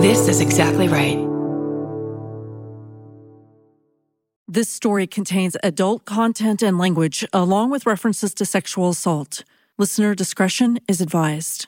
This is exactly right. This story contains adult content and language, along with references to sexual assault. Listener discretion is advised.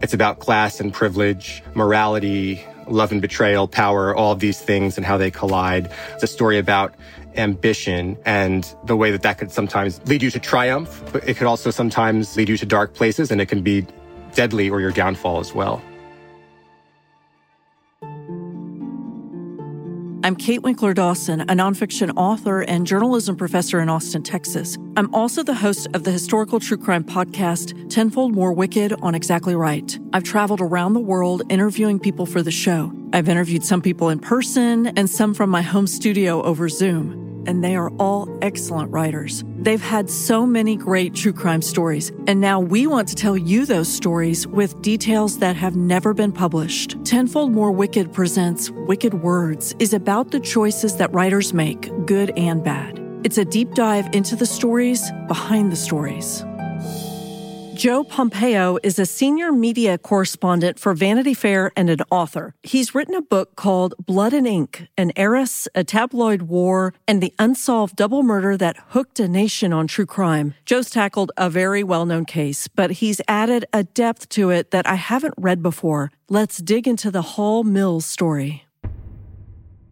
It's about class and privilege, morality, love and betrayal, power, all of these things and how they collide. It's a story about ambition and the way that that could sometimes lead you to triumph, but it could also sometimes lead you to dark places and it can be deadly or your downfall as well. I'm Kate Winkler Dawson, a nonfiction author and journalism professor in Austin, Texas. I'm also the host of the historical true crime podcast, Tenfold More Wicked on Exactly Right. I've traveled around the world interviewing people for the show. I've interviewed some people in person and some from my home studio over Zoom and they are all excellent writers. They've had so many great true crime stories, and now we want to tell you those stories with details that have never been published. Tenfold More Wicked presents Wicked Words is about the choices that writers make, good and bad. It's a deep dive into the stories behind the stories. Joe Pompeo is a senior media correspondent for Vanity Fair and an author. He's written a book called Blood and Ink An Heiress, a Tabloid War, and the Unsolved Double Murder That Hooked a Nation on True Crime. Joe's tackled a very well known case, but he's added a depth to it that I haven't read before. Let's dig into the Hall Mills story.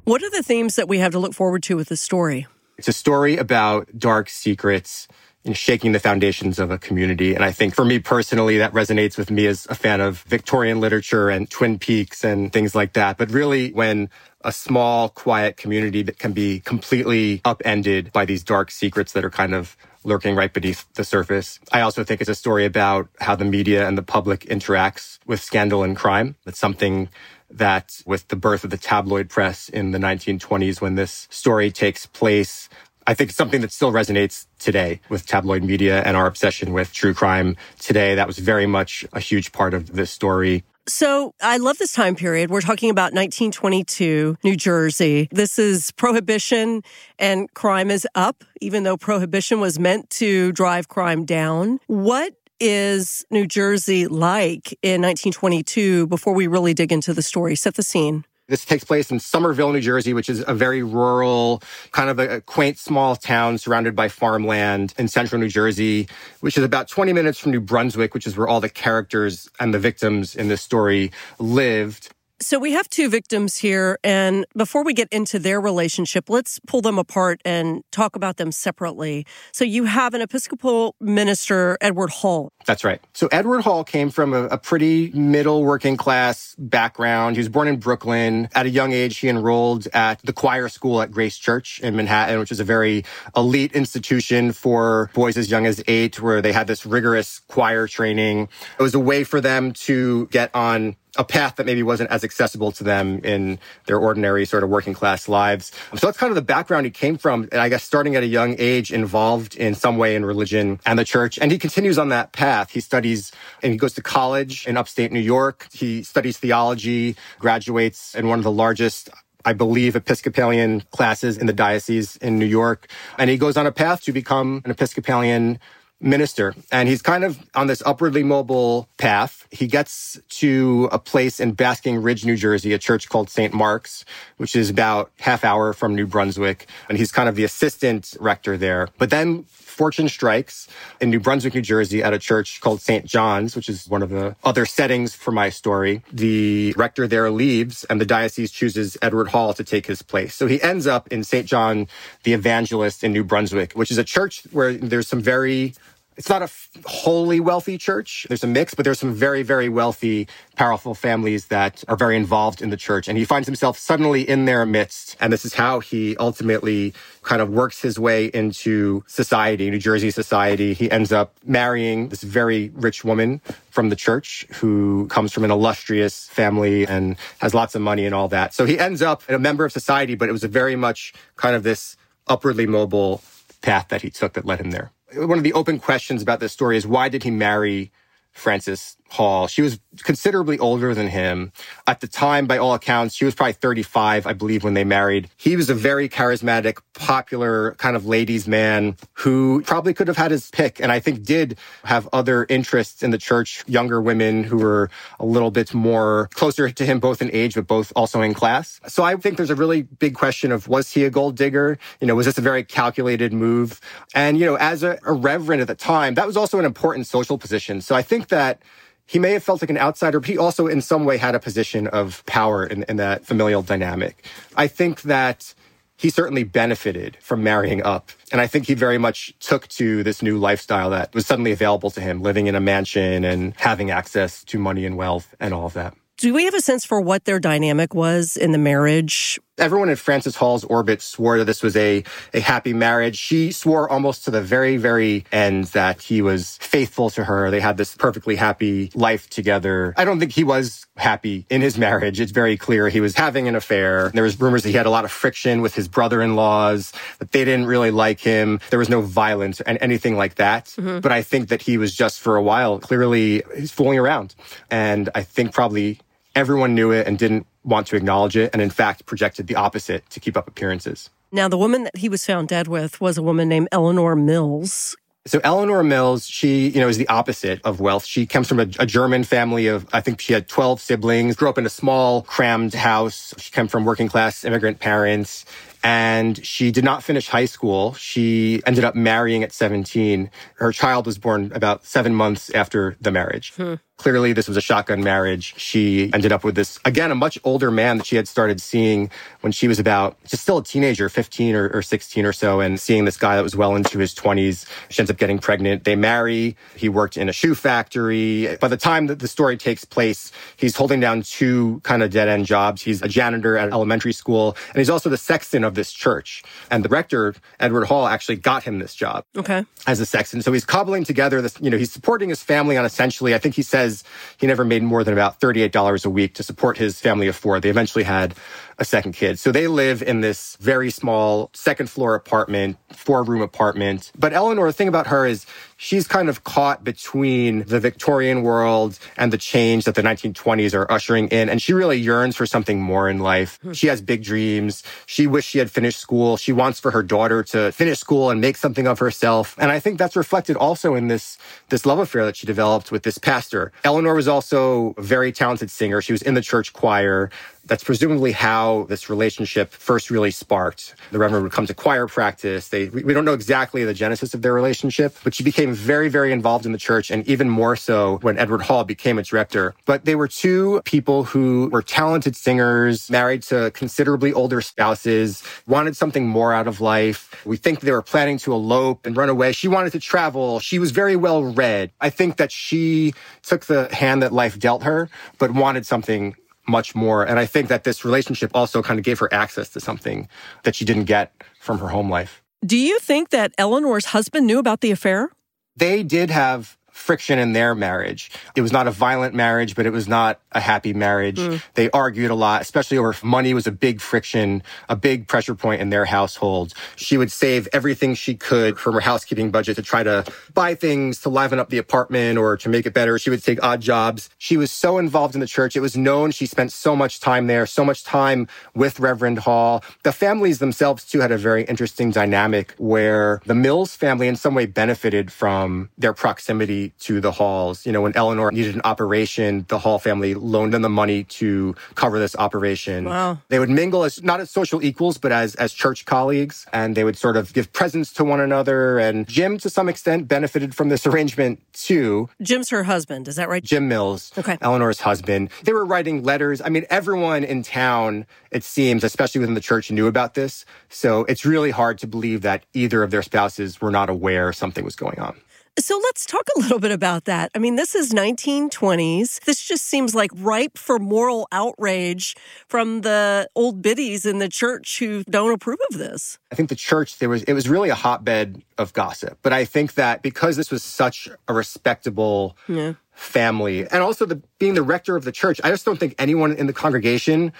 What are the themes that we have to look forward to with this story? It's a story about dark secrets in shaking the foundations of a community. And I think for me personally, that resonates with me as a fan of Victorian literature and Twin Peaks and things like that. But really, when a small, quiet community that can be completely upended by these dark secrets that are kind of lurking right beneath the surface. I also think it's a story about how the media and the public interacts with scandal and crime. It's something that with the birth of the tabloid press in the 1920s, when this story takes place, I think something that still resonates today with tabloid media and our obsession with true crime today. That was very much a huge part of this story. So I love this time period. We're talking about 1922, New Jersey. This is prohibition and crime is up, even though prohibition was meant to drive crime down. What is New Jersey like in 1922 before we really dig into the story? Set the scene. This takes place in Somerville, New Jersey, which is a very rural, kind of a quaint small town surrounded by farmland in central New Jersey, which is about 20 minutes from New Brunswick, which is where all the characters and the victims in this story lived. So we have two victims here. And before we get into their relationship, let's pull them apart and talk about them separately. So you have an Episcopal minister, Edward Hall. That's right. So Edward Hall came from a, a pretty middle working class background. He was born in Brooklyn. At a young age, he enrolled at the choir school at Grace Church in Manhattan, which is a very elite institution for boys as young as eight, where they had this rigorous choir training. It was a way for them to get on a path that maybe wasn't as accessible to them in their ordinary sort of working class lives. So that's kind of the background he came from. And I guess starting at a young age, involved in some way in religion and the church. And he continues on that path. He studies and he goes to college in upstate New York. He studies theology, graduates in one of the largest I believe, Episcopalian classes in the diocese in New York. And he goes on a path to become an Episcopalian minister. And he's kind of on this upwardly mobile path. He gets to a place in Basking Ridge, New Jersey, a church called St. Mark's, which is about half hour from New Brunswick. And he's kind of the assistant rector there. But then fortune strikes in New Brunswick, New Jersey at a church called St. John's, which is one of the other settings for my story. The rector there leaves and the diocese chooses Edward Hall to take his place. So he ends up in St. John the Evangelist in New Brunswick, which is a church where there's some very it's not a wholly wealthy church. There's a mix, but there's some very, very wealthy, powerful families that are very involved in the church. And he finds himself suddenly in their midst. And this is how he ultimately kind of works his way into society, New Jersey society. He ends up marrying this very rich woman from the church who comes from an illustrious family and has lots of money and all that. So he ends up a member of society, but it was a very much kind of this upwardly mobile path that he took that led him there one of the open questions about this story is why did he marry Frances Hall. She was considerably older than him. At the time, by all accounts, she was probably 35, I believe, when they married. He was a very charismatic, popular kind of ladies' man who probably could have had his pick. And I think did have other interests in the church, younger women who were a little bit more closer to him, both in age, but both also in class. So I think there's a really big question of was he a gold digger? You know, was this a very calculated move? And, you know, as a, a reverend at the time, that was also an important social position. So I think that he may have felt like an outsider, but he also in some way had a position of power in, in that familial dynamic. I think that he certainly benefited from marrying up. And I think he very much took to this new lifestyle that was suddenly available to him, living in a mansion and having access to money and wealth and all of that. Do we have a sense for what their dynamic was in the marriage? Everyone in Frances Hall's orbit swore that this was a, a happy marriage. She swore almost to the very, very end that he was faithful to her. They had this perfectly happy life together. I don't think he was happy in his marriage. It's very clear he was having an affair. There was rumors that he had a lot of friction with his brother-in-laws, that they didn't really like him. There was no violence and anything like that. Mm-hmm. But I think that he was just for a while clearly he's fooling around. And I think probably everyone knew it and didn't want to acknowledge it, and in fact projected the opposite to keep up appearances. Now, the woman that he was found dead with was a woman named Eleanor Mills. So Eleanor Mills, she, you know, is the opposite of wealth. She comes from a, a, German family of, I think she had 12 siblings, grew up in a small, crammed house. She came from working class immigrant parents and she did not finish high school. She ended up marrying at 17. Her child was born about seven months after the marriage. Hmm. Clearly, this was a shotgun marriage. She ended up with this, again, a much older man that she had started seeing when she was about just still a teenager, 15 or, or 16 or so, and seeing this guy that was well into his 20s. She ends up getting pregnant. They marry. He worked in a shoe factory. By the time that the story takes place, he's holding down two kind of dead end jobs. He's a janitor at elementary school, and he's also the sexton of this church. And the rector, Edward Hall, actually got him this job. Okay. As a sexton. So he's cobbling together this, you know, he's supporting his family on essentially, I think he says, he never made more than about $38 a week to support his family of four. They eventually had a second kid. So they live in this very small second floor apartment, four room apartment. But Eleanor, the thing about her is she's kind of caught between the Victorian world and the change that the 1920s are ushering in. And she really yearns for something more in life. Hmm. She has big dreams. She wished she had finished school. She wants for her daughter to finish school and make something of herself. And I think that's reflected also in this, this love affair that she developed with this pastor. Eleanor was also a very talented singer. She was in the church choir. That's presumably how this relationship first really sparked. The Reverend would come to choir practice. They, we don't know exactly the genesis of their relationship, but she became very, very involved in the church and even more so when Edward Hall became its rector. But they were two people who were talented singers, married to considerably older spouses, wanted something more out of life. We think they were planning to elope and run away. She wanted to travel. She was very well read. I think that she took the hand that life dealt her, but wanted something much more. And I think that this relationship also kind of gave her access to something that she didn't get from her home life. Do you think that Eleanor's husband knew about the affair? They did have friction in their marriage. It was not a violent marriage, but it was not a happy marriage. Mm. They argued a lot, especially over money was a big friction, a big pressure point in their household. She would save everything she could from her housekeeping budget to try to buy things to liven up the apartment or to make it better. She would take odd jobs. She was so involved in the church. It was known she spent so much time there, so much time with Reverend Hall. The families themselves too had a very interesting dynamic where the Mills family in some way benefited from their proximity to the Halls. You know, when Eleanor needed an operation, the Hall family loaned them the money to cover this operation. Wow. They would mingle as not as social equals, but as as church colleagues, and they would sort of give presents to one another. And Jim, to some extent, benefited from this arrangement too. Jim's her husband, is that right? Jim Mills, okay. Eleanor's husband. They were writing letters. I mean, everyone in town, it seems, especially within the church, knew about this. So it's really hard to believe that either of their spouses were not aware something was going on. So let's talk a little bit about that. I mean, this is 1920s. This just seems like ripe for moral outrage from the old biddies in the church who don't approve of this. I think the church there was it was really a hotbed of gossip. But I think that because this was such a respectable yeah. family and also the being the rector of the church, I just don't think anyone in the congregation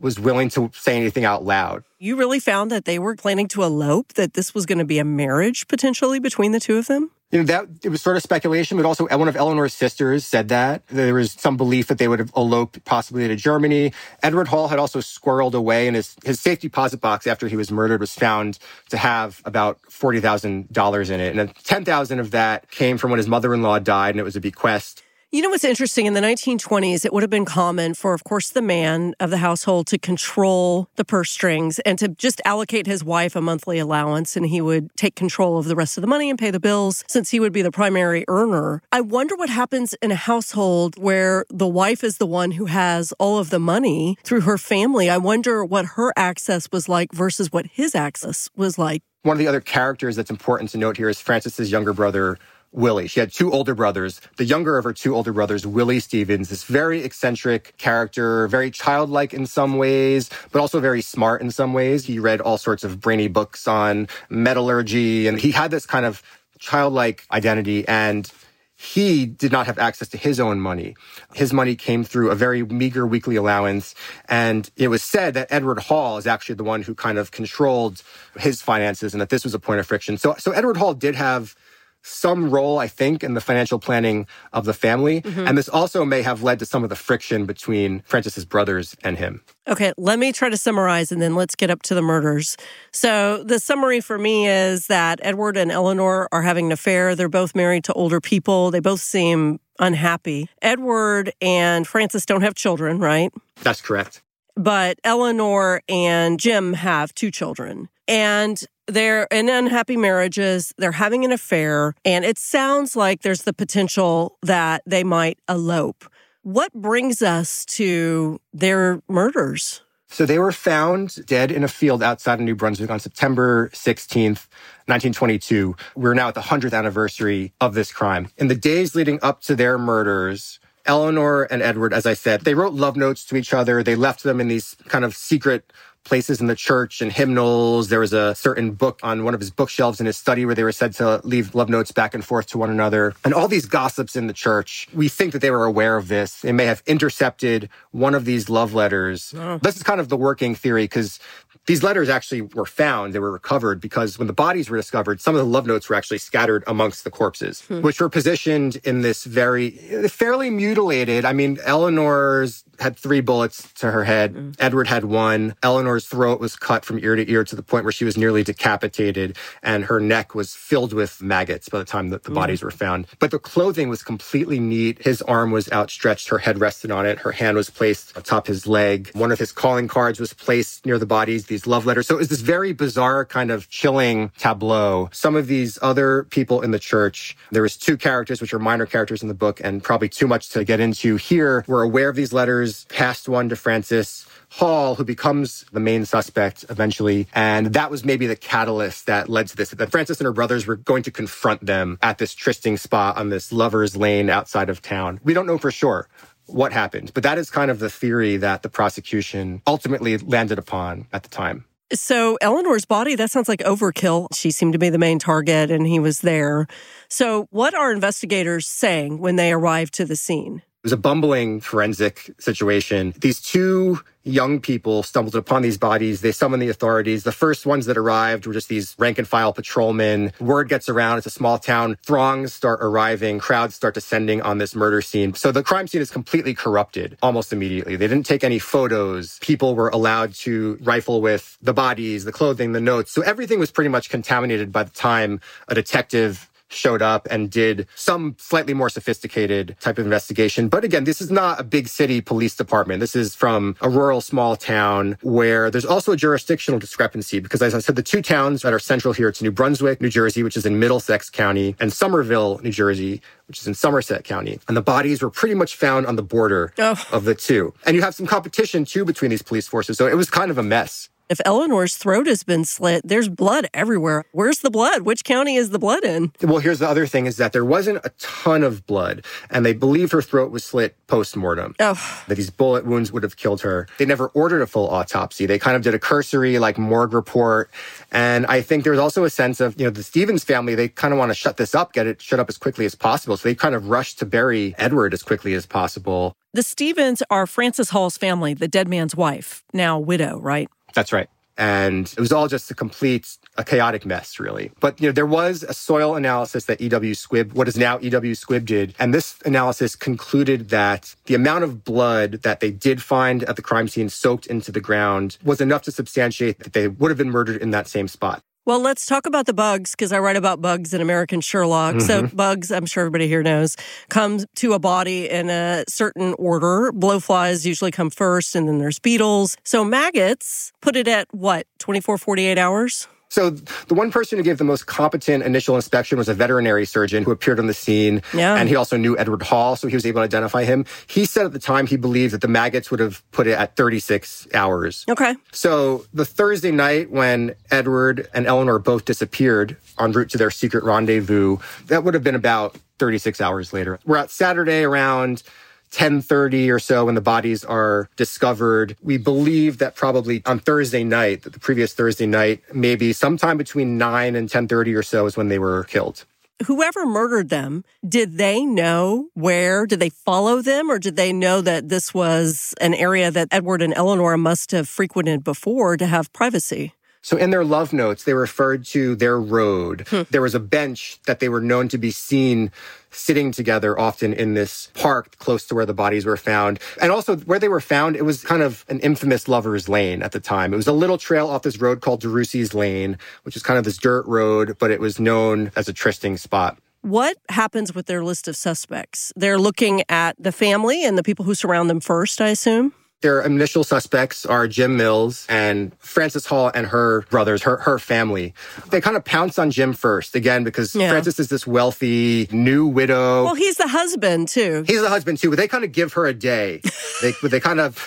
was willing to say anything out loud. You really found that they were planning to elope, that this was going to be a marriage potentially between the two of them? You know, that it was sort of speculation, but also one of Eleanor's sisters said that. There was some belief that they would have eloped possibly to Germany. Edward Hall had also squirreled away and his, his safety deposit box after he was murdered was found to have about $40,000 in it. And 10,000 of that came from when his mother-in-law died and it was a bequest you know what's interesting? In the 1920s, it would have been common for, of course, the man of the household to control the purse strings and to just allocate his wife a monthly allowance, and he would take control of the rest of the money and pay the bills since he would be the primary earner. I wonder what happens in a household where the wife is the one who has all of the money through her family. I wonder what her access was like versus what his access was like. One of the other characters that's important to note here is Frances's younger brother, Willie. She had two older brothers. The younger of her two older brothers, Willie Stevens, this very eccentric character, very childlike in some ways, but also very smart in some ways. He read all sorts of brainy books on metallurgy and he had this kind of childlike identity and he did not have access to his own money. His money came through a very meager weekly allowance. And it was said that Edward Hall is actually the one who kind of controlled his finances and that this was a point of friction. So, so Edward Hall did have some role, I think, in the financial planning of the family. Mm-hmm. And this also may have led to some of the friction between Frances's brothers and him. Okay, let me try to summarize and then let's get up to the murders. So, the summary for me is that Edward and Eleanor are having an affair. They're both married to older people. They both seem unhappy. Edward and Frances don't have children, right? That's correct. But Eleanor and Jim have two children. And they're in unhappy marriages, they're having an affair, and it sounds like there's the potential that they might elope. What brings us to their murders? So they were found dead in a field outside of New Brunswick on September 16th, 1922. We're now at the 100th anniversary of this crime. In the days leading up to their murders, Eleanor and Edward, as I said, they wrote love notes to each other. They left them in these kind of secret places in the church and hymnals. There was a certain book on one of his bookshelves in his study where they were said to leave love notes back and forth to one another. And all these gossips in the church, we think that they were aware of this. They may have intercepted one of these love letters. Oh. This is kind of the working theory because these letters actually were found, they were recovered because when the bodies were discovered, some of the love notes were actually scattered amongst the corpses, hmm. which were positioned in this very fairly mutilated. I mean, Eleanor's had three bullets to her head. Mm. Edward had one. Eleanor's throat was cut from ear to ear to the point where she was nearly decapitated, and her neck was filled with maggots by the time that the mm. bodies were found. But the clothing was completely neat. His arm was outstretched. Her head rested on it. Her hand was placed atop his leg. One of his calling cards was placed near the bodies, these love letters. So it was this very bizarre kind of chilling tableau. Some of these other people in the church, there was two characters, which are minor characters in the book and probably too much to get into here, were aware of these letters passed one to Frances Hall, who becomes the main suspect eventually. And that was maybe the catalyst that led to this, that Frances and her brothers were going to confront them at this trysting spot on this lover's lane outside of town. We don't know for sure what happened, but that is kind of the theory that the prosecution ultimately landed upon at the time. So, Eleanor's body, that sounds like overkill. She seemed to be the main target and he was there. So, what are investigators saying when they arrive to the scene? It was a bumbling forensic situation. These two young people stumbled upon these bodies. They summoned the authorities. The first ones that arrived were just these rank and file patrolmen. Word gets around. It's a small town. Throngs start arriving. Crowds start descending on this murder scene. So the crime scene is completely corrupted almost immediately. They didn't take any photos. People were allowed to rifle with the bodies, the clothing, the notes. So everything was pretty much contaminated by the time a detective showed up and did some slightly more sophisticated type of investigation. But again, this is not a big city police department. This is from a rural small town where there's also a jurisdictional discrepancy because as I said, the two towns that are central here, it's New Brunswick, New Jersey, which is in Middlesex County, and Somerville, New Jersey, which is in Somerset County. And the bodies were pretty much found on the border oh. of the two. And you have some competition too between these police forces. So it was kind of a mess. If Eleanor's throat has been slit, there's blood everywhere. Where's the blood? Which county is the blood in? Well, here's the other thing is that there wasn't a ton of blood, and they believe her throat was slit post-mortem. Oh. That these bullet wounds would have killed her. They never ordered a full autopsy. They kind of did a cursory, like, morgue report. And I think there's also a sense of, you know, the Stevens family, they kind of want to shut this up, get it shut up as quickly as possible. So they kind of rushed to bury Edward as quickly as possible. The Stevens are Frances Hall's family, the dead man's wife, now widow, right? That's right. And it was all just a complete a chaotic mess, really. But, you know, there was a soil analysis that EW Squibb, what is now EW Squibb did. And this analysis concluded that the amount of blood that they did find at the crime scene soaked into the ground was enough to substantiate that they would have been murdered in that same spot. Well, let's talk about the bugs because I write about bugs in American Sherlock. Mm-hmm. So, bugs, I'm sure everybody here knows, come to a body in a certain order. Blowflies usually come first, and then there's beetles. So, maggots put it at what, 24, 48 hours? So the one person who gave the most competent initial inspection was a veterinary surgeon who appeared on the scene. Yeah. And he also knew Edward Hall, so he was able to identify him. He said at the time he believed that the maggots would have put it at 36 hours. Okay. So the Thursday night when Edward and Eleanor both disappeared en route to their secret rendezvous, that would have been about 36 hours later. We're at Saturday around 10:30 or so when the bodies are discovered. We believe that probably on Thursday night, the previous Thursday night, maybe sometime between 9 and 10:30 or so is when they were killed. Whoever murdered them, did they know where? Did they follow them or did they know that this was an area that Edward and Eleanor must have frequented before to have privacy? So in their love notes, they referred to their road. Hmm. There was a bench that they were known to be seen sitting together often in this park close to where the bodies were found. And also where they were found, it was kind of an infamous lover's lane at the time. It was a little trail off this road called DeRussey's Lane, which is kind of this dirt road, but it was known as a trysting spot. What happens with their list of suspects? They're looking at the family and the people who surround them first, I assume? Their initial suspects are Jim Mills and Frances Hall and her brothers, her, her family. They kind of pounce on Jim first, again, because yeah. Frances is this wealthy new widow. Well, he's the husband, too. He's the husband, too, but they kind of give her a day. they, they kind of.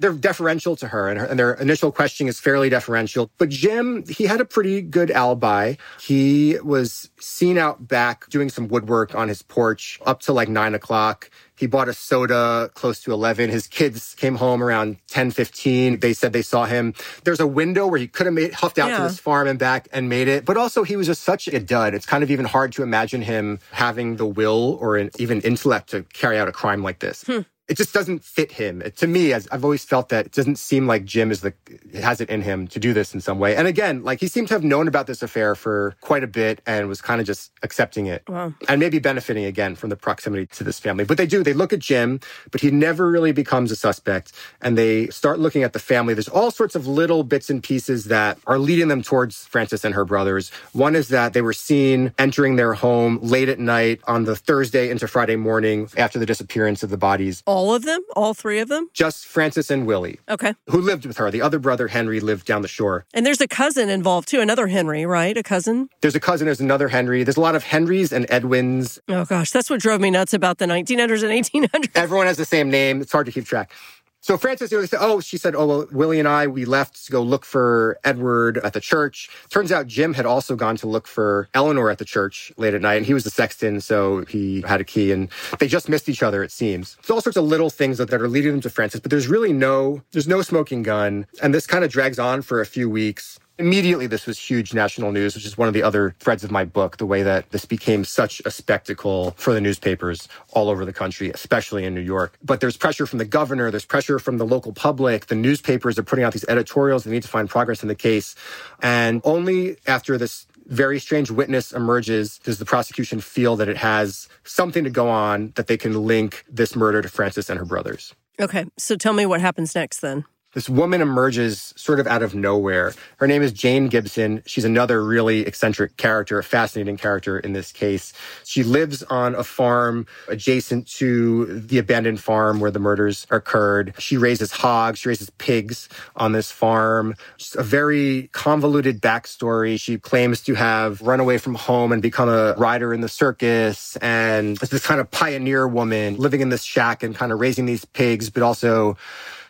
They're deferential to her and, her and, their initial questioning is fairly deferential. But Jim, he had a pretty good alibi. He was seen out back doing some woodwork on his porch up to like nine o'clock. He bought a soda close to 11. His kids came home around 10, 15. They said they saw him. There's a window where he could have made, huffed out yeah. to this farm and back and made it. But also he was just such a dud. It's kind of even hard to imagine him having the will or an, even intellect to carry out a crime like this. Hmm it just doesn't fit him. to me, as I've always felt that it doesn't seem like Jim is the has it in him to do this in some way. And again, like he seemed to have known about this affair for quite a bit and was kind of just accepting it wow. and maybe benefiting again from the proximity to this family. But they do. They look at Jim, but he never really becomes a suspect. And they start looking at the family. There's all sorts of little bits and pieces that are leading them towards Frances and her brothers. One is that they were seen entering their home late at night on the Thursday into Friday morning after the disappearance of the bodies all of them? All three of them? Just Frances and Willie. Okay. Who lived with her. The other brother, Henry, lived down the shore. And there's a cousin involved too, another Henry, right? A cousin? There's a cousin, there's another Henry. There's a lot of Henrys and Edwins. Oh gosh, that's what drove me nuts about the 1900s and 1800s. Everyone has the same name. It's hard to keep track. So Frances, you said, oh, she said, oh, well, Willie and I, we left to go look for Edward at the church. Turns out Jim had also gone to look for Eleanor at the church late at night, and he was the sexton, so he had a key, and they just missed each other, it seems. So all sorts of little things that, that are leading them to Frances, but there's really no, there's no smoking gun, and this kind of drags on for a few weeks. Immediately, this was huge national news, which is one of the other threads of my book, the way that this became such a spectacle for the newspapers all over the country, especially in New York. But there's pressure from the governor, there's pressure from the local public. The newspapers are putting out these editorials. They need to find progress in the case. And only after this very strange witness emerges does the prosecution feel that it has something to go on that they can link this murder to Frances and her brothers. Okay, so tell me what happens next then this woman emerges sort of out of nowhere. Her name is Jane Gibson. She's another really eccentric character, a fascinating character in this case. She lives on a farm adjacent to the abandoned farm where the murders occurred. She raises hogs, she raises pigs on this farm. Just a very convoluted backstory. She claims to have run away from home and become a rider in the circus and this kind of pioneer woman living in this shack and kind of raising these pigs, but also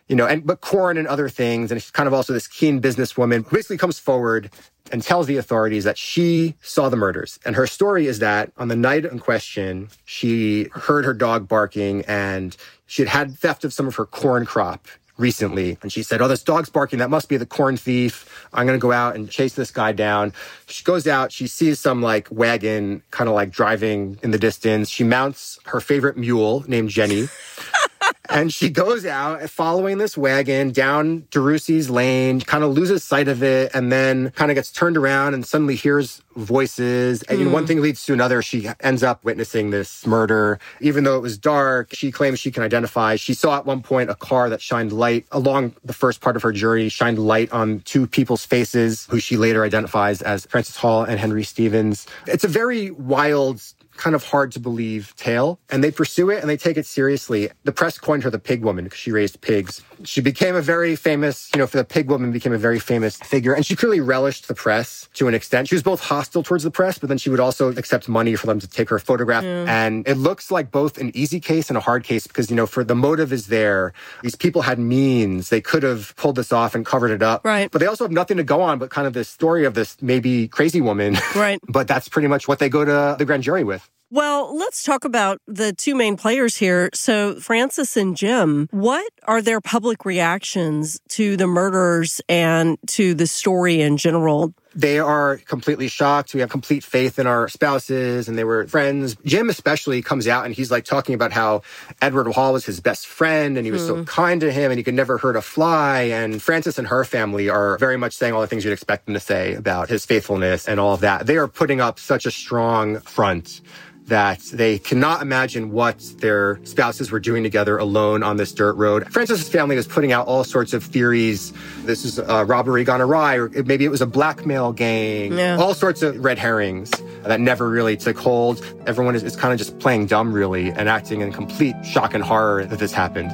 you know, and but corn and other things. And she's kind of also this keen businesswoman who basically comes forward and tells the authorities that she saw the murders. And her story is that on the night in question, she heard her dog barking and she had had theft of some of her corn crop recently. And she said, Oh, this dog's barking. That must be the corn thief. I'm going to go out and chase this guy down. She goes out. She sees some like wagon kind of like driving in the distance. She mounts her favorite mule named Jenny. and she goes out following this wagon down DeRussey's lane, kind of loses sight of it, and then kind of gets turned around and suddenly hears voices. And know, one hmm. thing leads to another. She ends up witnessing this murder. Even though it was dark, she claims she can identify. She saw at one point a car that shined light along the first part of her journey, shined light on two people's faces who she later identifies as Frances Hall and Henry Stevens. It's a very wild kind of hard to believe tale and they pursue it and they take it seriously. The press coined her the pig woman because she raised pigs. She became a very famous, you know, for the pig woman became a very famous figure and she clearly relished the press to an extent. She was both hostile towards the press, but then she would also accept money for them to take her photograph. And it looks like both an easy case and a hard case because, you know, for the motive is there. These people had means. They could have pulled this off and covered it up. Right. But they also have nothing to go on but kind of this story of this maybe crazy woman. Right. but that's pretty much what they go to the grand jury with. Well, let's talk about the two main players here. So, Frances and Jim, what are their public reactions to the murders and to the story in general? They are completely shocked. We have complete faith in our spouses and they were friends. Jim especially comes out and he's like talking about how Edward Hall was his best friend and he was so hmm. kind to him and he could never hurt a fly. And Frances and her family are very much saying all the things you'd expect them to say about his faithfulness and all of that. They are putting up such a strong front that they cannot imagine what their spouses were doing together alone on this dirt road. Frances's family was putting out all sorts of theories. This is a robbery gone awry, or maybe it was a blackmail gang, Yeah. all sorts of red herrings that never really took hold. Everyone is, is kind of just playing dumb, really, and acting in complete shock and horror that this happened.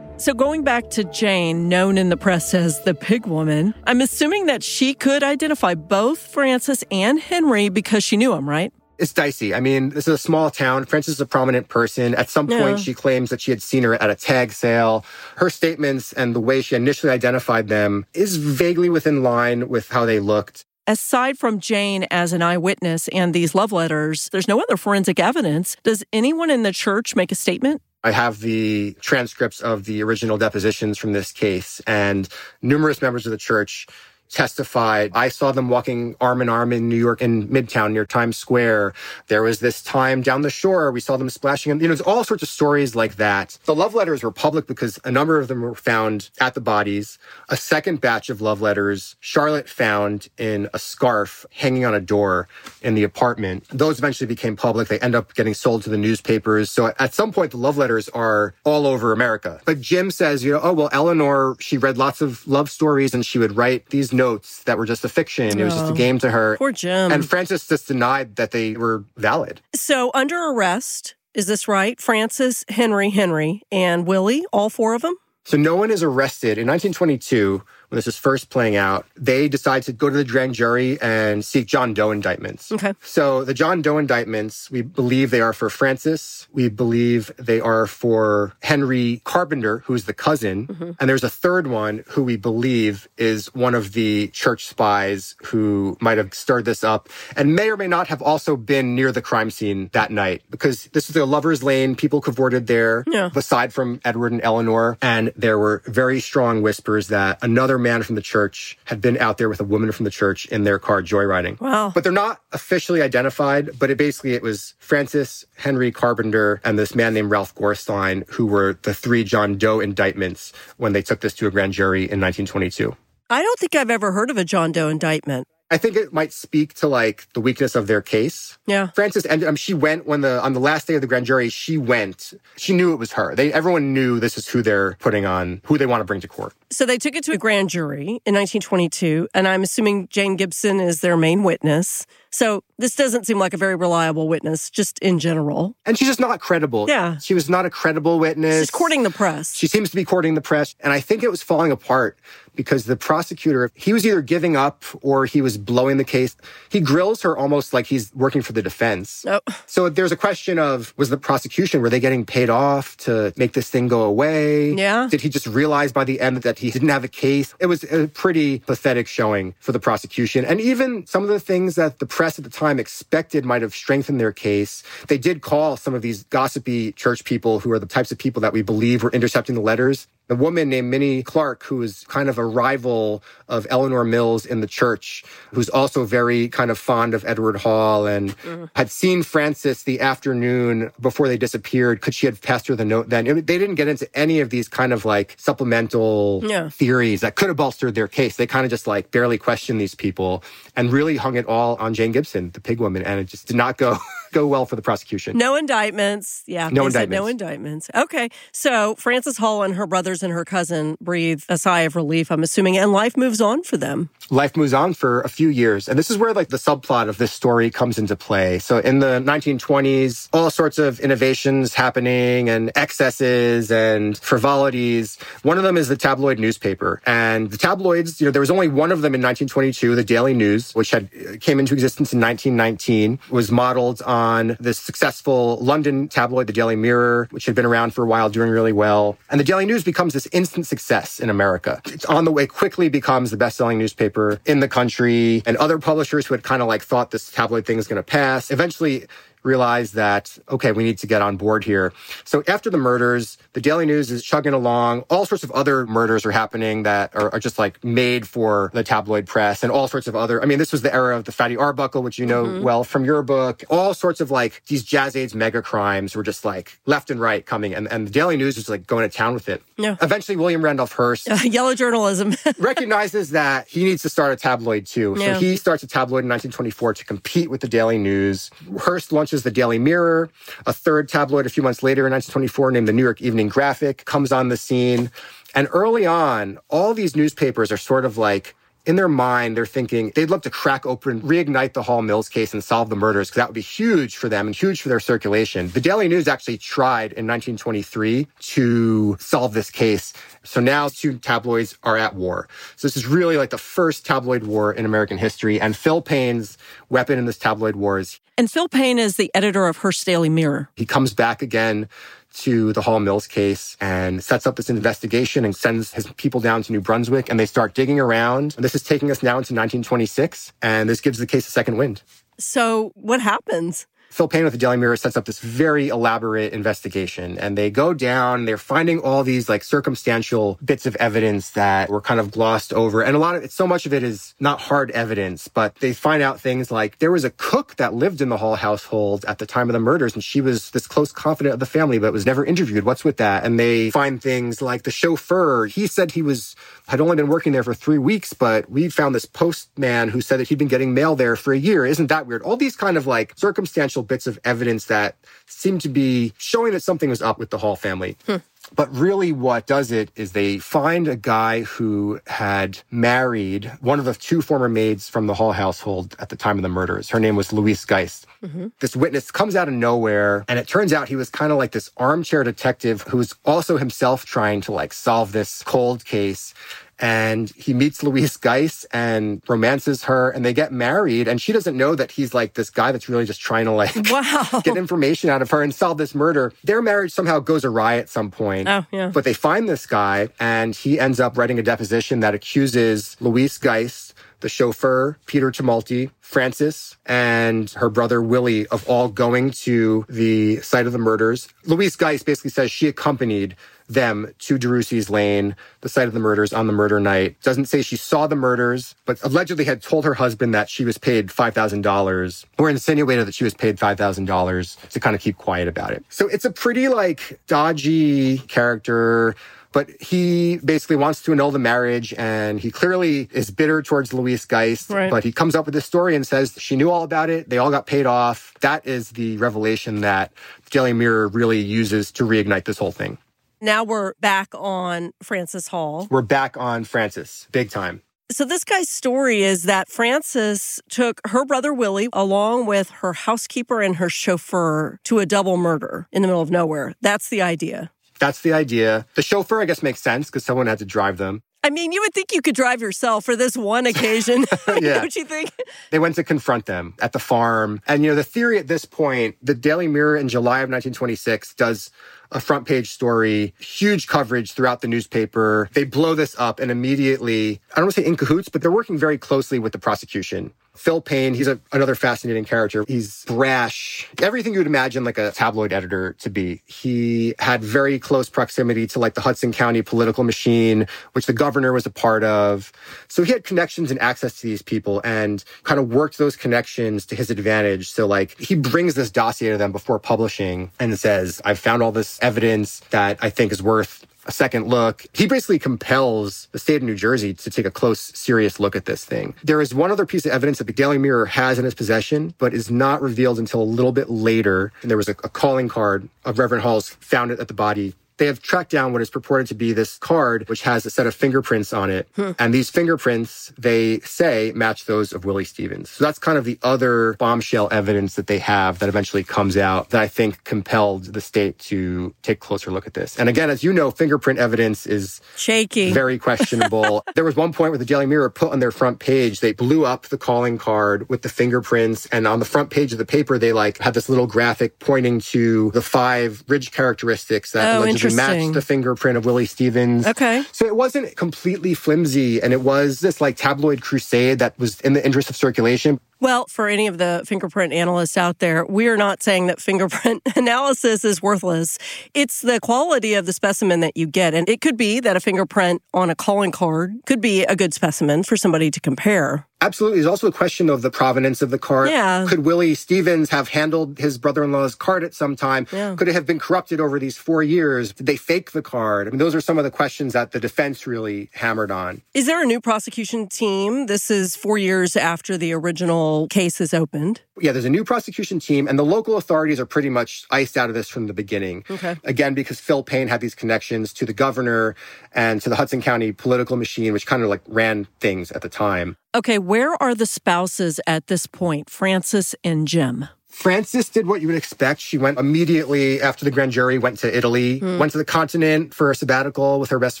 So, going back to Jane, known in the press as the pig woman, I'm assuming that she could identify both Frances and Henry because she knew him, right? It's dicey. I mean, this is a small town. Frances is a prominent person. At some Yeah. point, she claims that she had seen her at a tag sale. Her statements and the way she initially identified them is vaguely within line with how they looked. Aside from Jane as an eyewitness and these love letters, there's no other forensic evidence. Does anyone in the church make a statement? I have the transcripts of the original depositions from this case, and numerous members of the church testified. I saw them walking arm in arm in New York in Midtown near Times Square. There was this time down the shore. We saw them splashing. in- You know, there's all sorts of stories like that. The love letters were public because a number of them were found at the bodies. A second batch of love letters Charlotte found in a scarf hanging on a door in the apartment. Those eventually became public. They end up getting sold to the newspapers. So at some point, the love letters are all over America. But Jim says, you know, oh, well, Eleanor, she read lots of love stories and she would write these notes that were just a fiction. It was just a Oh. game to her. Poor Jim. And Frances just denied that they were valid. so, under arrest, is this right? Frances, Henry, Henry, and Willie, all four of them? So no one is arrested. In 1922, when this is first playing out, they decide to go to the grand jury and seek John Doe indictments. Okay. So the John Doe indictments, we believe they are for Frances. We believe they are for Henry Carpenter, who's the cousin. Mm-hmm. And there's a third one who we believe is one of the church spies who might have stirred this up and may or may not have also been near the crime scene that night because this is a lover's lane. People cavorted there Yeah. aside from Edward and Eleanor. And there were very strong whispers that another man from the church had been out there with a woman from the church in their car joyriding. Wow. But they're not officially identified, but it basically it was Frances Henry Carpenter and this man named Ralph Gorsline, who were the three John Doe indictments when they took this to a grand jury in 1922. I don't think I've ever heard of a John Doe indictment. I think it might speak to like the weakness of their case. Yeah. Frances ended. Um, she went when the on the last day of the grand jury. She went. She knew it was her. They everyone knew this is who they're putting on, who they want to bring to court. So they took it to a grand jury in 1922, and I'm assuming Jane Gibson is their main witness. So this doesn't seem like a very reliable witness, just in general. And she's just not credible. Yeah. she was not a credible witness. She's courting the press. She seems to be courting the press. And I think it was falling apart because the prosecutor, he was either giving up or he was blowing the case. He grills her almost like he's working for the defense. Oh. So there's a question of, was the prosecution, were they getting paid off to make this thing go away? Yeah. Did he just realize by the end that he didn't have a case? It was a pretty pathetic showing for the prosecution. And even some of the things that the press at the time expected might have strengthened their case. They did call some of these gossipy church people who are the types of people that we believe were intercepting the letters. A woman named Minnie Clark, who was kind of a rival of Eleanor Mills in the church, who's also very kind of fond of Edward Hall and mm. had seen Frances the afternoon before they disappeared. Could she have passed her the note then? It, they didn't get into any of these kind of like supplemental yeah. theories that could have bolstered their case. They kind of just like barely questioned these people and really hung it all on Jane Gibson, the pig woman. And it just did not go go well for the prosecution. No indictments. Yeah. No indictments. No indictments. Okay. So Frances Hall and her brothers and her cousin breathe a sigh of relief, I'm assuming, and life moves on for them. Life moves on for a few years. And this is where like the subplot of this story comes into play. So in the 1920s, all sorts of innovations happening and excesses and frivolities. One of them is the tabloid newspaper. And the tabloids, you know, there was only one of them in 1922, the Daily News, which had uh, came into existence in 1919, was modeled on on this successful London tabloid, the Daily Mirror, which had been around for a while, doing really well. And the Daily News becomes this instant success in America. It's on the way, quickly becomes the best selling newspaper in the country. And other publishers who had kind of like thought this tabloid thing is going to pass eventually realized that, okay, we need to get on board here. So after the murders, the Daily News is chugging along. All sorts of other murders are happening that are, are, just like made for the tabloid press and all sorts of other. I mean, this was the era of the Fatty Arbuckle, which you know mm-hmm. well from your book. All sorts of like these jazz aids mega crimes were just like left and right coming. And, and the Daily News was like going to town with it. Yeah. Eventually, William Randolph Hearst, uh, yellow journalism, recognizes that he needs to start a tabloid too. So yeah. he starts a tabloid in 1924 to compete with the Daily News. Hearst launches the Daily Mirror. A third tabloid a few months later in 1924 named the New York Evening Graphic comes on the scene. And early on, all these newspapers are sort of like in their mind, they're thinking they'd love to crack open, reignite the Hall Mills case and solve the murders because that would be huge for them and huge for their circulation. The Daily News actually tried in 1923 to solve this case. So now two tabloids are at war. So this is really like the first tabloid war in American history. And Phil Payne's weapon in this tabloid war is. And Phil Payne is the editor of Hearst Daily Mirror. He comes back again to the Hall Mills case and sets up this investigation and sends his people down to New Brunswick and they start digging around. This is taking us now into 1926 and this gives the case a second wind. So what happens? Phil Payne with the Daily Mirror sets up this very elaborate investigation and they go down, they're finding all these like circumstantial bits of evidence that were kind of glossed over. And a lot of it, so much of it is not hard evidence, but they find out things like there was a cook that lived in the Hall household at the time of the murders and she was this close confidant of the family, but was never interviewed. What's with that? And they find things like the chauffeur. He said he was, had only been working there for three weeks, but we found this postman who said that he'd been getting mail there for a year. Isn't that weird? All these kind of like circumstantial bits of evidence that seem to be showing that something was up with the Hall family. Hmm. But really, what does it is they find a guy who had married one of the two former maids from the Hall household at the time of the murders. Her name was Louise Geist. Mm-hmm. This witness comes out of nowhere, and it turns out he was kind of like this armchair detective who was also himself trying to like solve this cold case and he meets Louise Geist and romances her and they get married and she doesn't know that he's like this guy that's really just trying to like wow. get information out of her and solve this murder. Their marriage somehow goes awry at some point. Oh, yeah. But they find this guy and he ends up writing a deposition that accuses Louise Geist the chauffeur, Peter Tumulty, Frances, and her brother Willie of all going to the site of the murders. Louise Geist basically says she accompanied them to DeRussey's Lane, the site of the murders on the murder night. Doesn't say she saw the murders, but allegedly had told her husband that she was paid $5,000 or insinuated that she was paid $5,000 to kind of keep quiet about it. So it's a pretty like dodgy character but he basically wants to annul the marriage and he clearly is bitter towards Louise Geist. Right. But he comes up with this story and says she knew all about it. They all got paid off. That is the revelation that Daily Mirror really uses to reignite this whole thing. Now we're back on Frances Hall. We're back on Frances, big time. So, this guy's story is that Frances took her brother Willie along with her housekeeper and her chauffeur to a double murder in the middle of nowhere. That's the idea. That's the idea. The chauffeur, I guess, makes sense because someone had to drive them. I mean, you would think you could drive yourself for this one occasion, yeah. don't you think? They went to confront them at the farm. And, you know, the theory at this point, the Daily Mirror in July of 1926 does a front page story, huge coverage throughout the newspaper. They blow this up and immediately, I don't want to say in cahoots, but they're working very closely with the prosecution. Phil Payne, he's a, another fascinating character. He's brash, everything you would imagine like a tabloid editor to be. He had very close proximity to like the Hudson County political machine, which the governor was a part of. So he had connections and access to these people and kind of worked those connections to his advantage. So like he brings this dossier to them before publishing and says, I've found all this evidence that I think is worth a second look. He basically compels the state of New Jersey to take a close, serious look at this thing. There is one other piece of evidence that the Daily Mirror has in its possession, but is not revealed until a little bit later. And there was a, a calling card of Reverend Hall's found at the body they have tracked down what is purported to be this card, which has a set of fingerprints on it. Hmm. And these fingerprints, they say, match those of Willie Stevens. So that's kind of the other bombshell evidence that they have that eventually comes out that I think compelled the state to take a closer look at this. And again, as you know, fingerprint evidence is shaky, very questionable. there was one point where the Daily Mirror put on their front page, they blew up the calling card with the fingerprints. And on the front page of the paper, they like had this little graphic pointing to the five ridge characteristics that oh, allegedly matched the fingerprint of Willie Stevens. Okay. So it wasn't completely flimsy and it was this like tabloid crusade that was in the interest of circulation. Well, for any of the fingerprint analysts out there, we are not saying that fingerprint analysis is worthless. It's the quality of the specimen that you get. And it could be that a fingerprint on a calling card could be a good specimen for somebody to compare. Absolutely. There's also a question of the provenance of the card. Yeah. Could Willie Stevens have handled his brother-in-law's card at some time? Yeah. Could it have been corrupted over these four years? Did they fake the card? I mean, those are some of the questions that the defense really hammered on. Is there a new prosecution team? This is four years after the original case is opened. Yeah, there's a new prosecution team, and the local authorities are pretty much iced out of this from the beginning. Okay. Again, because Phil Payne had these connections to the governor and to the Hudson County political machine, which kind of like ran things at the time. Okay, where are the spouses at this point, Frances and Jim? Frances did what you would expect. She went immediately after the grand jury, went to Italy, mm. went to the continent for a sabbatical with her best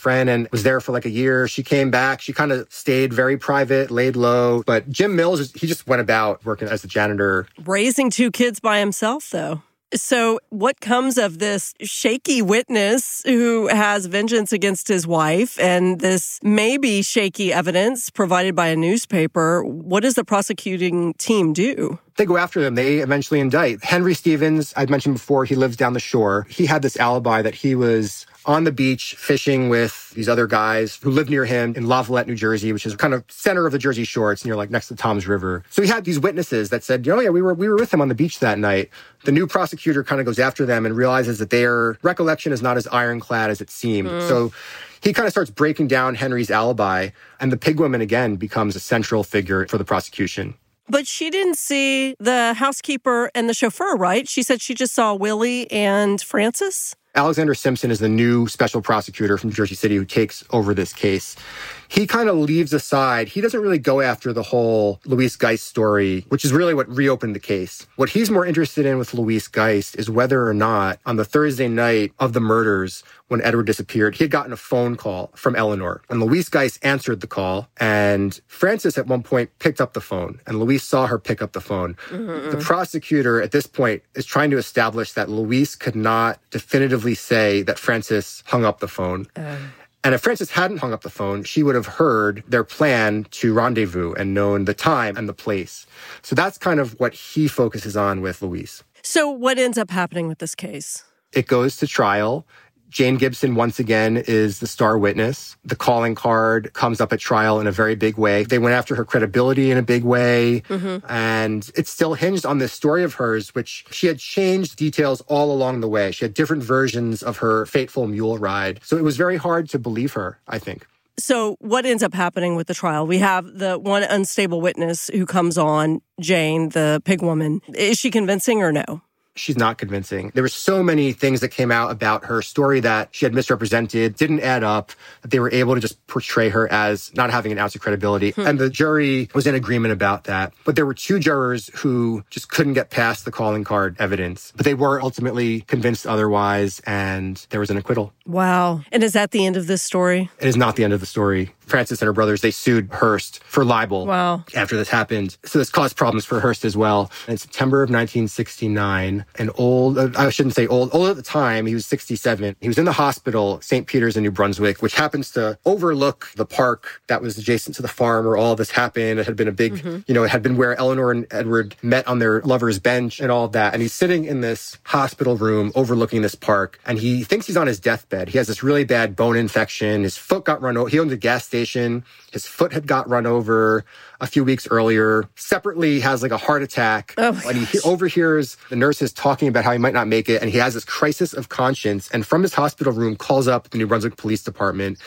friend and was there for like a year. She came back. She kind of stayed very private, laid low. But Jim Mills, he just went about working as a janitor. Raising two kids by himself, though. So, what comes of this shaky witness who has vengeance against his wife and this maybe shaky evidence provided by a newspaper? What does the prosecuting team do? They go after them. They eventually indict. Henry Stevens, I'd mentioned before, he lives down the shore. He had this alibi that he was on the beach fishing with these other guys who lived near him in Lavallette, New Jersey, which is kind of center of the Jersey Shore. It's near like next to Toms River. So he had these witnesses that said, oh yeah, we were, we were with him on the beach that night. The new prosecutor kind of goes after them and realizes that their recollection is not as ironclad as it seemed. Mm. So he kind of starts breaking down Henry's alibi and the pig woman again becomes a central figure for the prosecution. But she didn't see the housekeeper and the chauffeur, right? She said she just saw Willie and Frances. Alexander Simpson is the new special prosecutor from Jersey City who takes over this case he kind of leaves aside, he doesn't really go after the whole Louise Geist story, which is really what reopened the case. What he's more interested in with Louise Geist is whether or not on the Thursday night of the murders, when Edward disappeared, he had gotten a phone call from Eleanor. And Louise Geist answered the call, and Frances at one point picked up the phone, and Louise saw her pick up the phone. Mm-hmm. The prosecutor at this point is trying to establish that Louise could not definitively say that Frances hung up the phone. And if Frances hadn't hung up the phone, she would have heard their plan to rendezvous and known the time and the place. So that's kind of what he focuses on with Louise. So, what ends up happening with this case? It goes to trial. Jane Gibson, once again, is the star witness. The calling card comes up at trial in a very big way. They went after her credibility in a big way. Mm-hmm. And it's still hinged on this story of hers, which she had changed details all along the way. She had different versions of her fateful mule ride. So it was very hard to believe her, I think. So, what ends up happening with the trial? We have the one unstable witness who comes on, Jane, the pig woman. Is she convincing or no? She's not convincing. There were so many things that came out about her story that she had misrepresented, didn't add up, that they were able to just portray her as not having an ounce of credibility. Hmm. And the jury was in agreement about that. But there were two jurors who just couldn't get past the calling card evidence. But they were ultimately convinced otherwise, and there was an acquittal. Wow. And is that the end of this story? It is not the end of the story. Frances and her brothers, they sued Hearst for libel wow. after this happened. So this caused problems for Hearst as well. In September of 1969, an old, I shouldn't say old, old at the time, he was 67. He was in the hospital, St. Peter's in New Brunswick, which happens to overlook the park that was adjacent to the farm where all this happened. It had been a big, mm-hmm. you know, it had been where Eleanor and Edward met on their lover's bench and all that. And he's sitting in this hospital room overlooking this park and he thinks he's on his deathbed. He has this really bad bone infection. His foot got run over. He owns a gas station. His foot had got run over a few weeks earlier. Separately, has like a heart attack. Oh and he overhears the nurses talking about how he might not make it. And he has this crisis of conscience. And from his hospital room, calls up the New Brunswick Police Department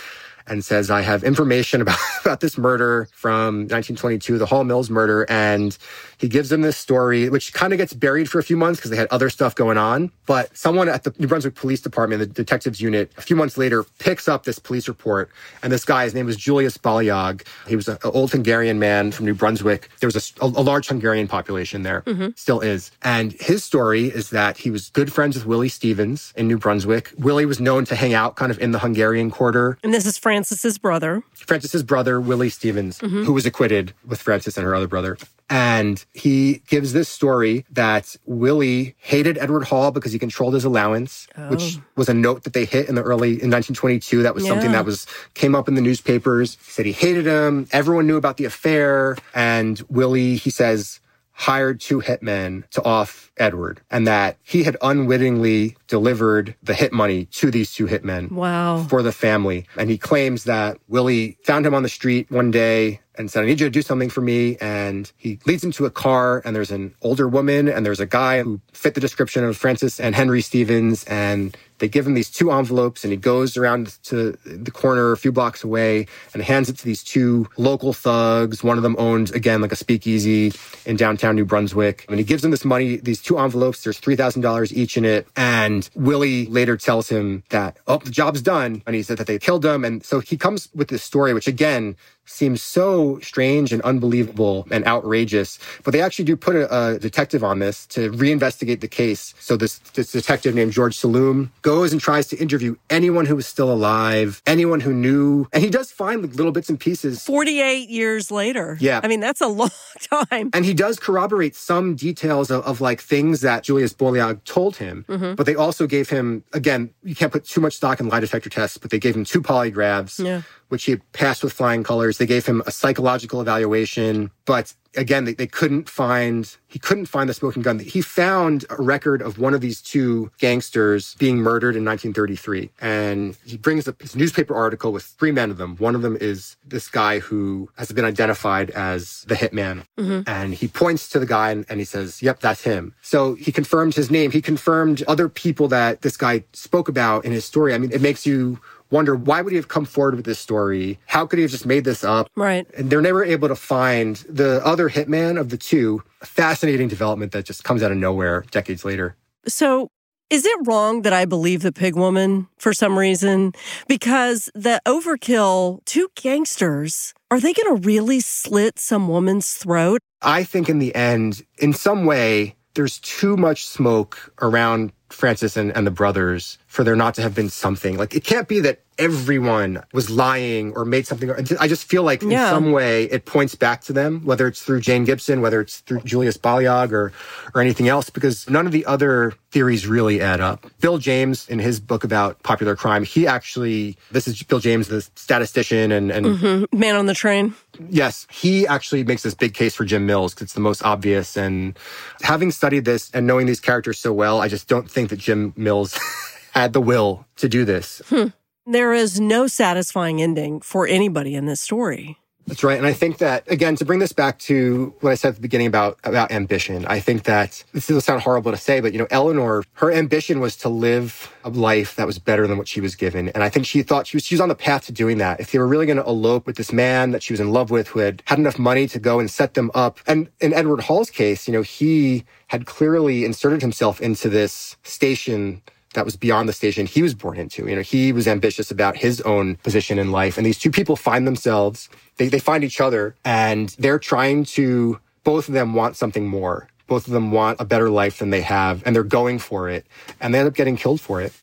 and says, I have information about, about this murder from 1922, the Hall Mills murder. And he gives them this story, which kind of gets buried for a few months because they had other stuff going on. But someone at the New Brunswick Police Department, the detectives unit, a few months later picks up this police report. And this guy, his name was Julius Baliag. He was an old Hungarian man from New Brunswick. There was a, a large Hungarian population there, mm-hmm. still is. And his story is that he was good friends with Willie Stevens in New Brunswick. Willie was known to hang out kind of in the Hungarian quarter. And this is Frances's brother. Frances's brother, Willie Stevens, mm-hmm. who was acquitted with Frances and her other brother. And he gives this story that Willie hated Edward Hall because he controlled his allowance, oh. which was a note that they hit in the early in 1922. That was yeah. something that was came up in the newspapers. He said he hated him. Everyone knew about the affair. And Willie, he says, hired two hitmen to off Edward and that he had unwittingly delivered the hit money to these two hitmen. Wow. For the family. And he claims that Willie found him on the street one day and said, I need you to do something for me. And he leads him to a car and there's an older woman and there's a guy who fit the description of Frances and Henry Stevens. And they give him these two envelopes and he goes around to the corner a few blocks away and hands it to these two local thugs. One of them owns, again, like a speakeasy in downtown New Brunswick. And he gives them this money, these two envelopes. There's $3,000 each in it. And Willie later tells him that, oh, the job's done. And he said that they killed him. And so he comes with this story, which again seems so strange and unbelievable and outrageous. But they actually do put a, a detective on this to reinvestigate the case. So this, this detective named George Saloom goes and tries to interview anyone who was still alive, anyone who knew. And he does find like little bits and pieces. 48 years later. Yeah. I mean, that's a long time. And he does corroborate some details of, of like things that Julius Baliag told him. Mm-hmm. But they also gave him, again, you can't put too much stock in lie detector tests, but they gave him two polygraphs. Yeah which he passed with flying colors. They gave him a psychological evaluation, but again, they, they couldn't find, he couldn't find the smoking gun. He found a record of one of these two gangsters being murdered in 1933. And he brings up his newspaper article with three men of them. One of them is this guy who has been identified as the hitman. Mm-hmm. And he points to the guy and, and he says, yep, that's him. So he confirmed his name. He confirmed other people that this guy spoke about in his story. I mean, it makes you wonder why would he have come forward with this story? How could he have just made this up? Right. And they're never able to find the other hitman of the two. A fascinating development that just comes out of nowhere decades later. So is it wrong that I believe the pig woman for some reason? Because the overkill, two gangsters, are they going to really slit some woman's throat? I think in the end, in some way, there's too much smoke around Frances and, and the brothers for there not to have been something. Like, it can't be that everyone was lying or made something. I just feel like yeah. in some way it points back to them, whether it's through Jane Gibson, whether it's through Julius Baliag or, or anything else, because none of the other theories really add up. Bill James, in his book about popular crime, he actually, this is Bill James, the statistician and, and mm-hmm. man on the train. Yes, he actually makes this big case for Jim Mills because it's the most obvious. And having studied this and knowing these characters so well, I just don't think that Jim Mills had the will to do this. Hmm. There is no satisfying ending for anybody in this story. That's right. And I think that, again, to bring this back to what I said at the beginning about, about ambition, I think that this will sound horrible to say, but, you know, Eleanor, her ambition was to live a life that was better than what she was given. And I think she thought she was, she was on the path to doing that. If they were really going to elope with this man that she was in love with, who had had enough money to go and set them up. And in Edward Hall's case, you know, he had clearly inserted himself into this station that was beyond the station he was born into. You know, he was ambitious about his own position in life. And these two people find themselves, they, they find each other and they're trying to, both of them want something more. Both of them want a better life than they have and they're going for it and they end up getting killed for it.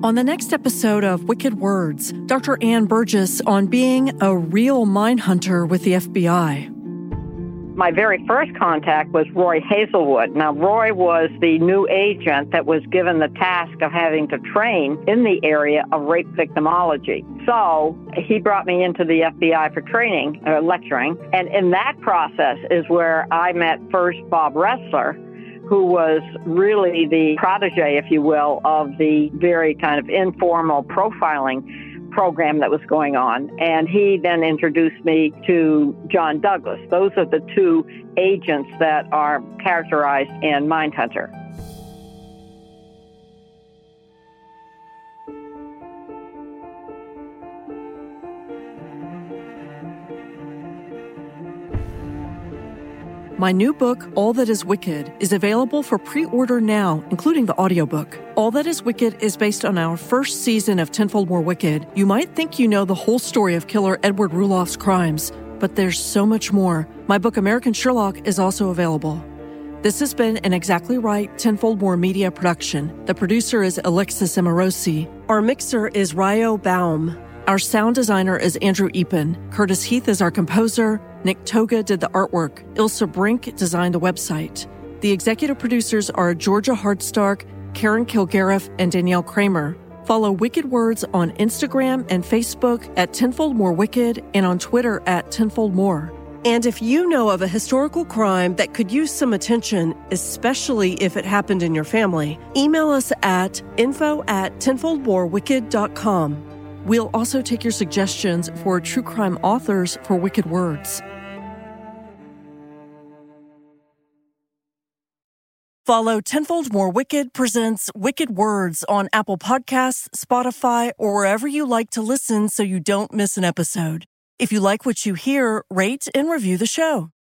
On the next episode of Wicked Words, Dr. Ann Burgess on being a real mind hunter with the FBI. My very first contact was Roy Hazelwood. Now, Roy was the new agent that was given the task of having to train in the area of rape victimology. So he brought me into the FBI for training, uh, lecturing, and in that process is where I met first Bob Ressler who was really the protege, if you will, of the very kind of informal profiling program that was going on. And he then introduced me to John Douglas. Those are the two agents that are characterized in Mindhunter. My new book, All That Is Wicked, is available for pre order now, including the audiobook. All That Is Wicked is based on our first season of Tenfold More Wicked. You might think you know the whole story of killer Edward Rulloff's crimes, but there's so much more. My book, American Sherlock, is also available. This has been an Exactly Right Tenfold More media production. The producer is Alexis Amorosi. Our mixer is Ryo Baum. Our sound designer is Andrew Eapen. Curtis Heath is our composer. Nick Toga did the artwork. Ilsa Brink designed the website. The executive producers are Georgia Hardstark, Karen Kilgariff, and Danielle Kramer. Follow Wicked Words on Instagram and Facebook at Tenfold More Wicked and on Twitter at Tenfold More. And if you know of a historical crime that could use some attention, especially if it happened in your family, email us at info at tenfoldmorewicked.com. We'll also take your suggestions for true crime authors for Wicked Words. Follow Tenfold More Wicked presents Wicked Words on Apple Podcasts, Spotify, or wherever you like to listen so you don't miss an episode. If you like what you hear, rate and review the show.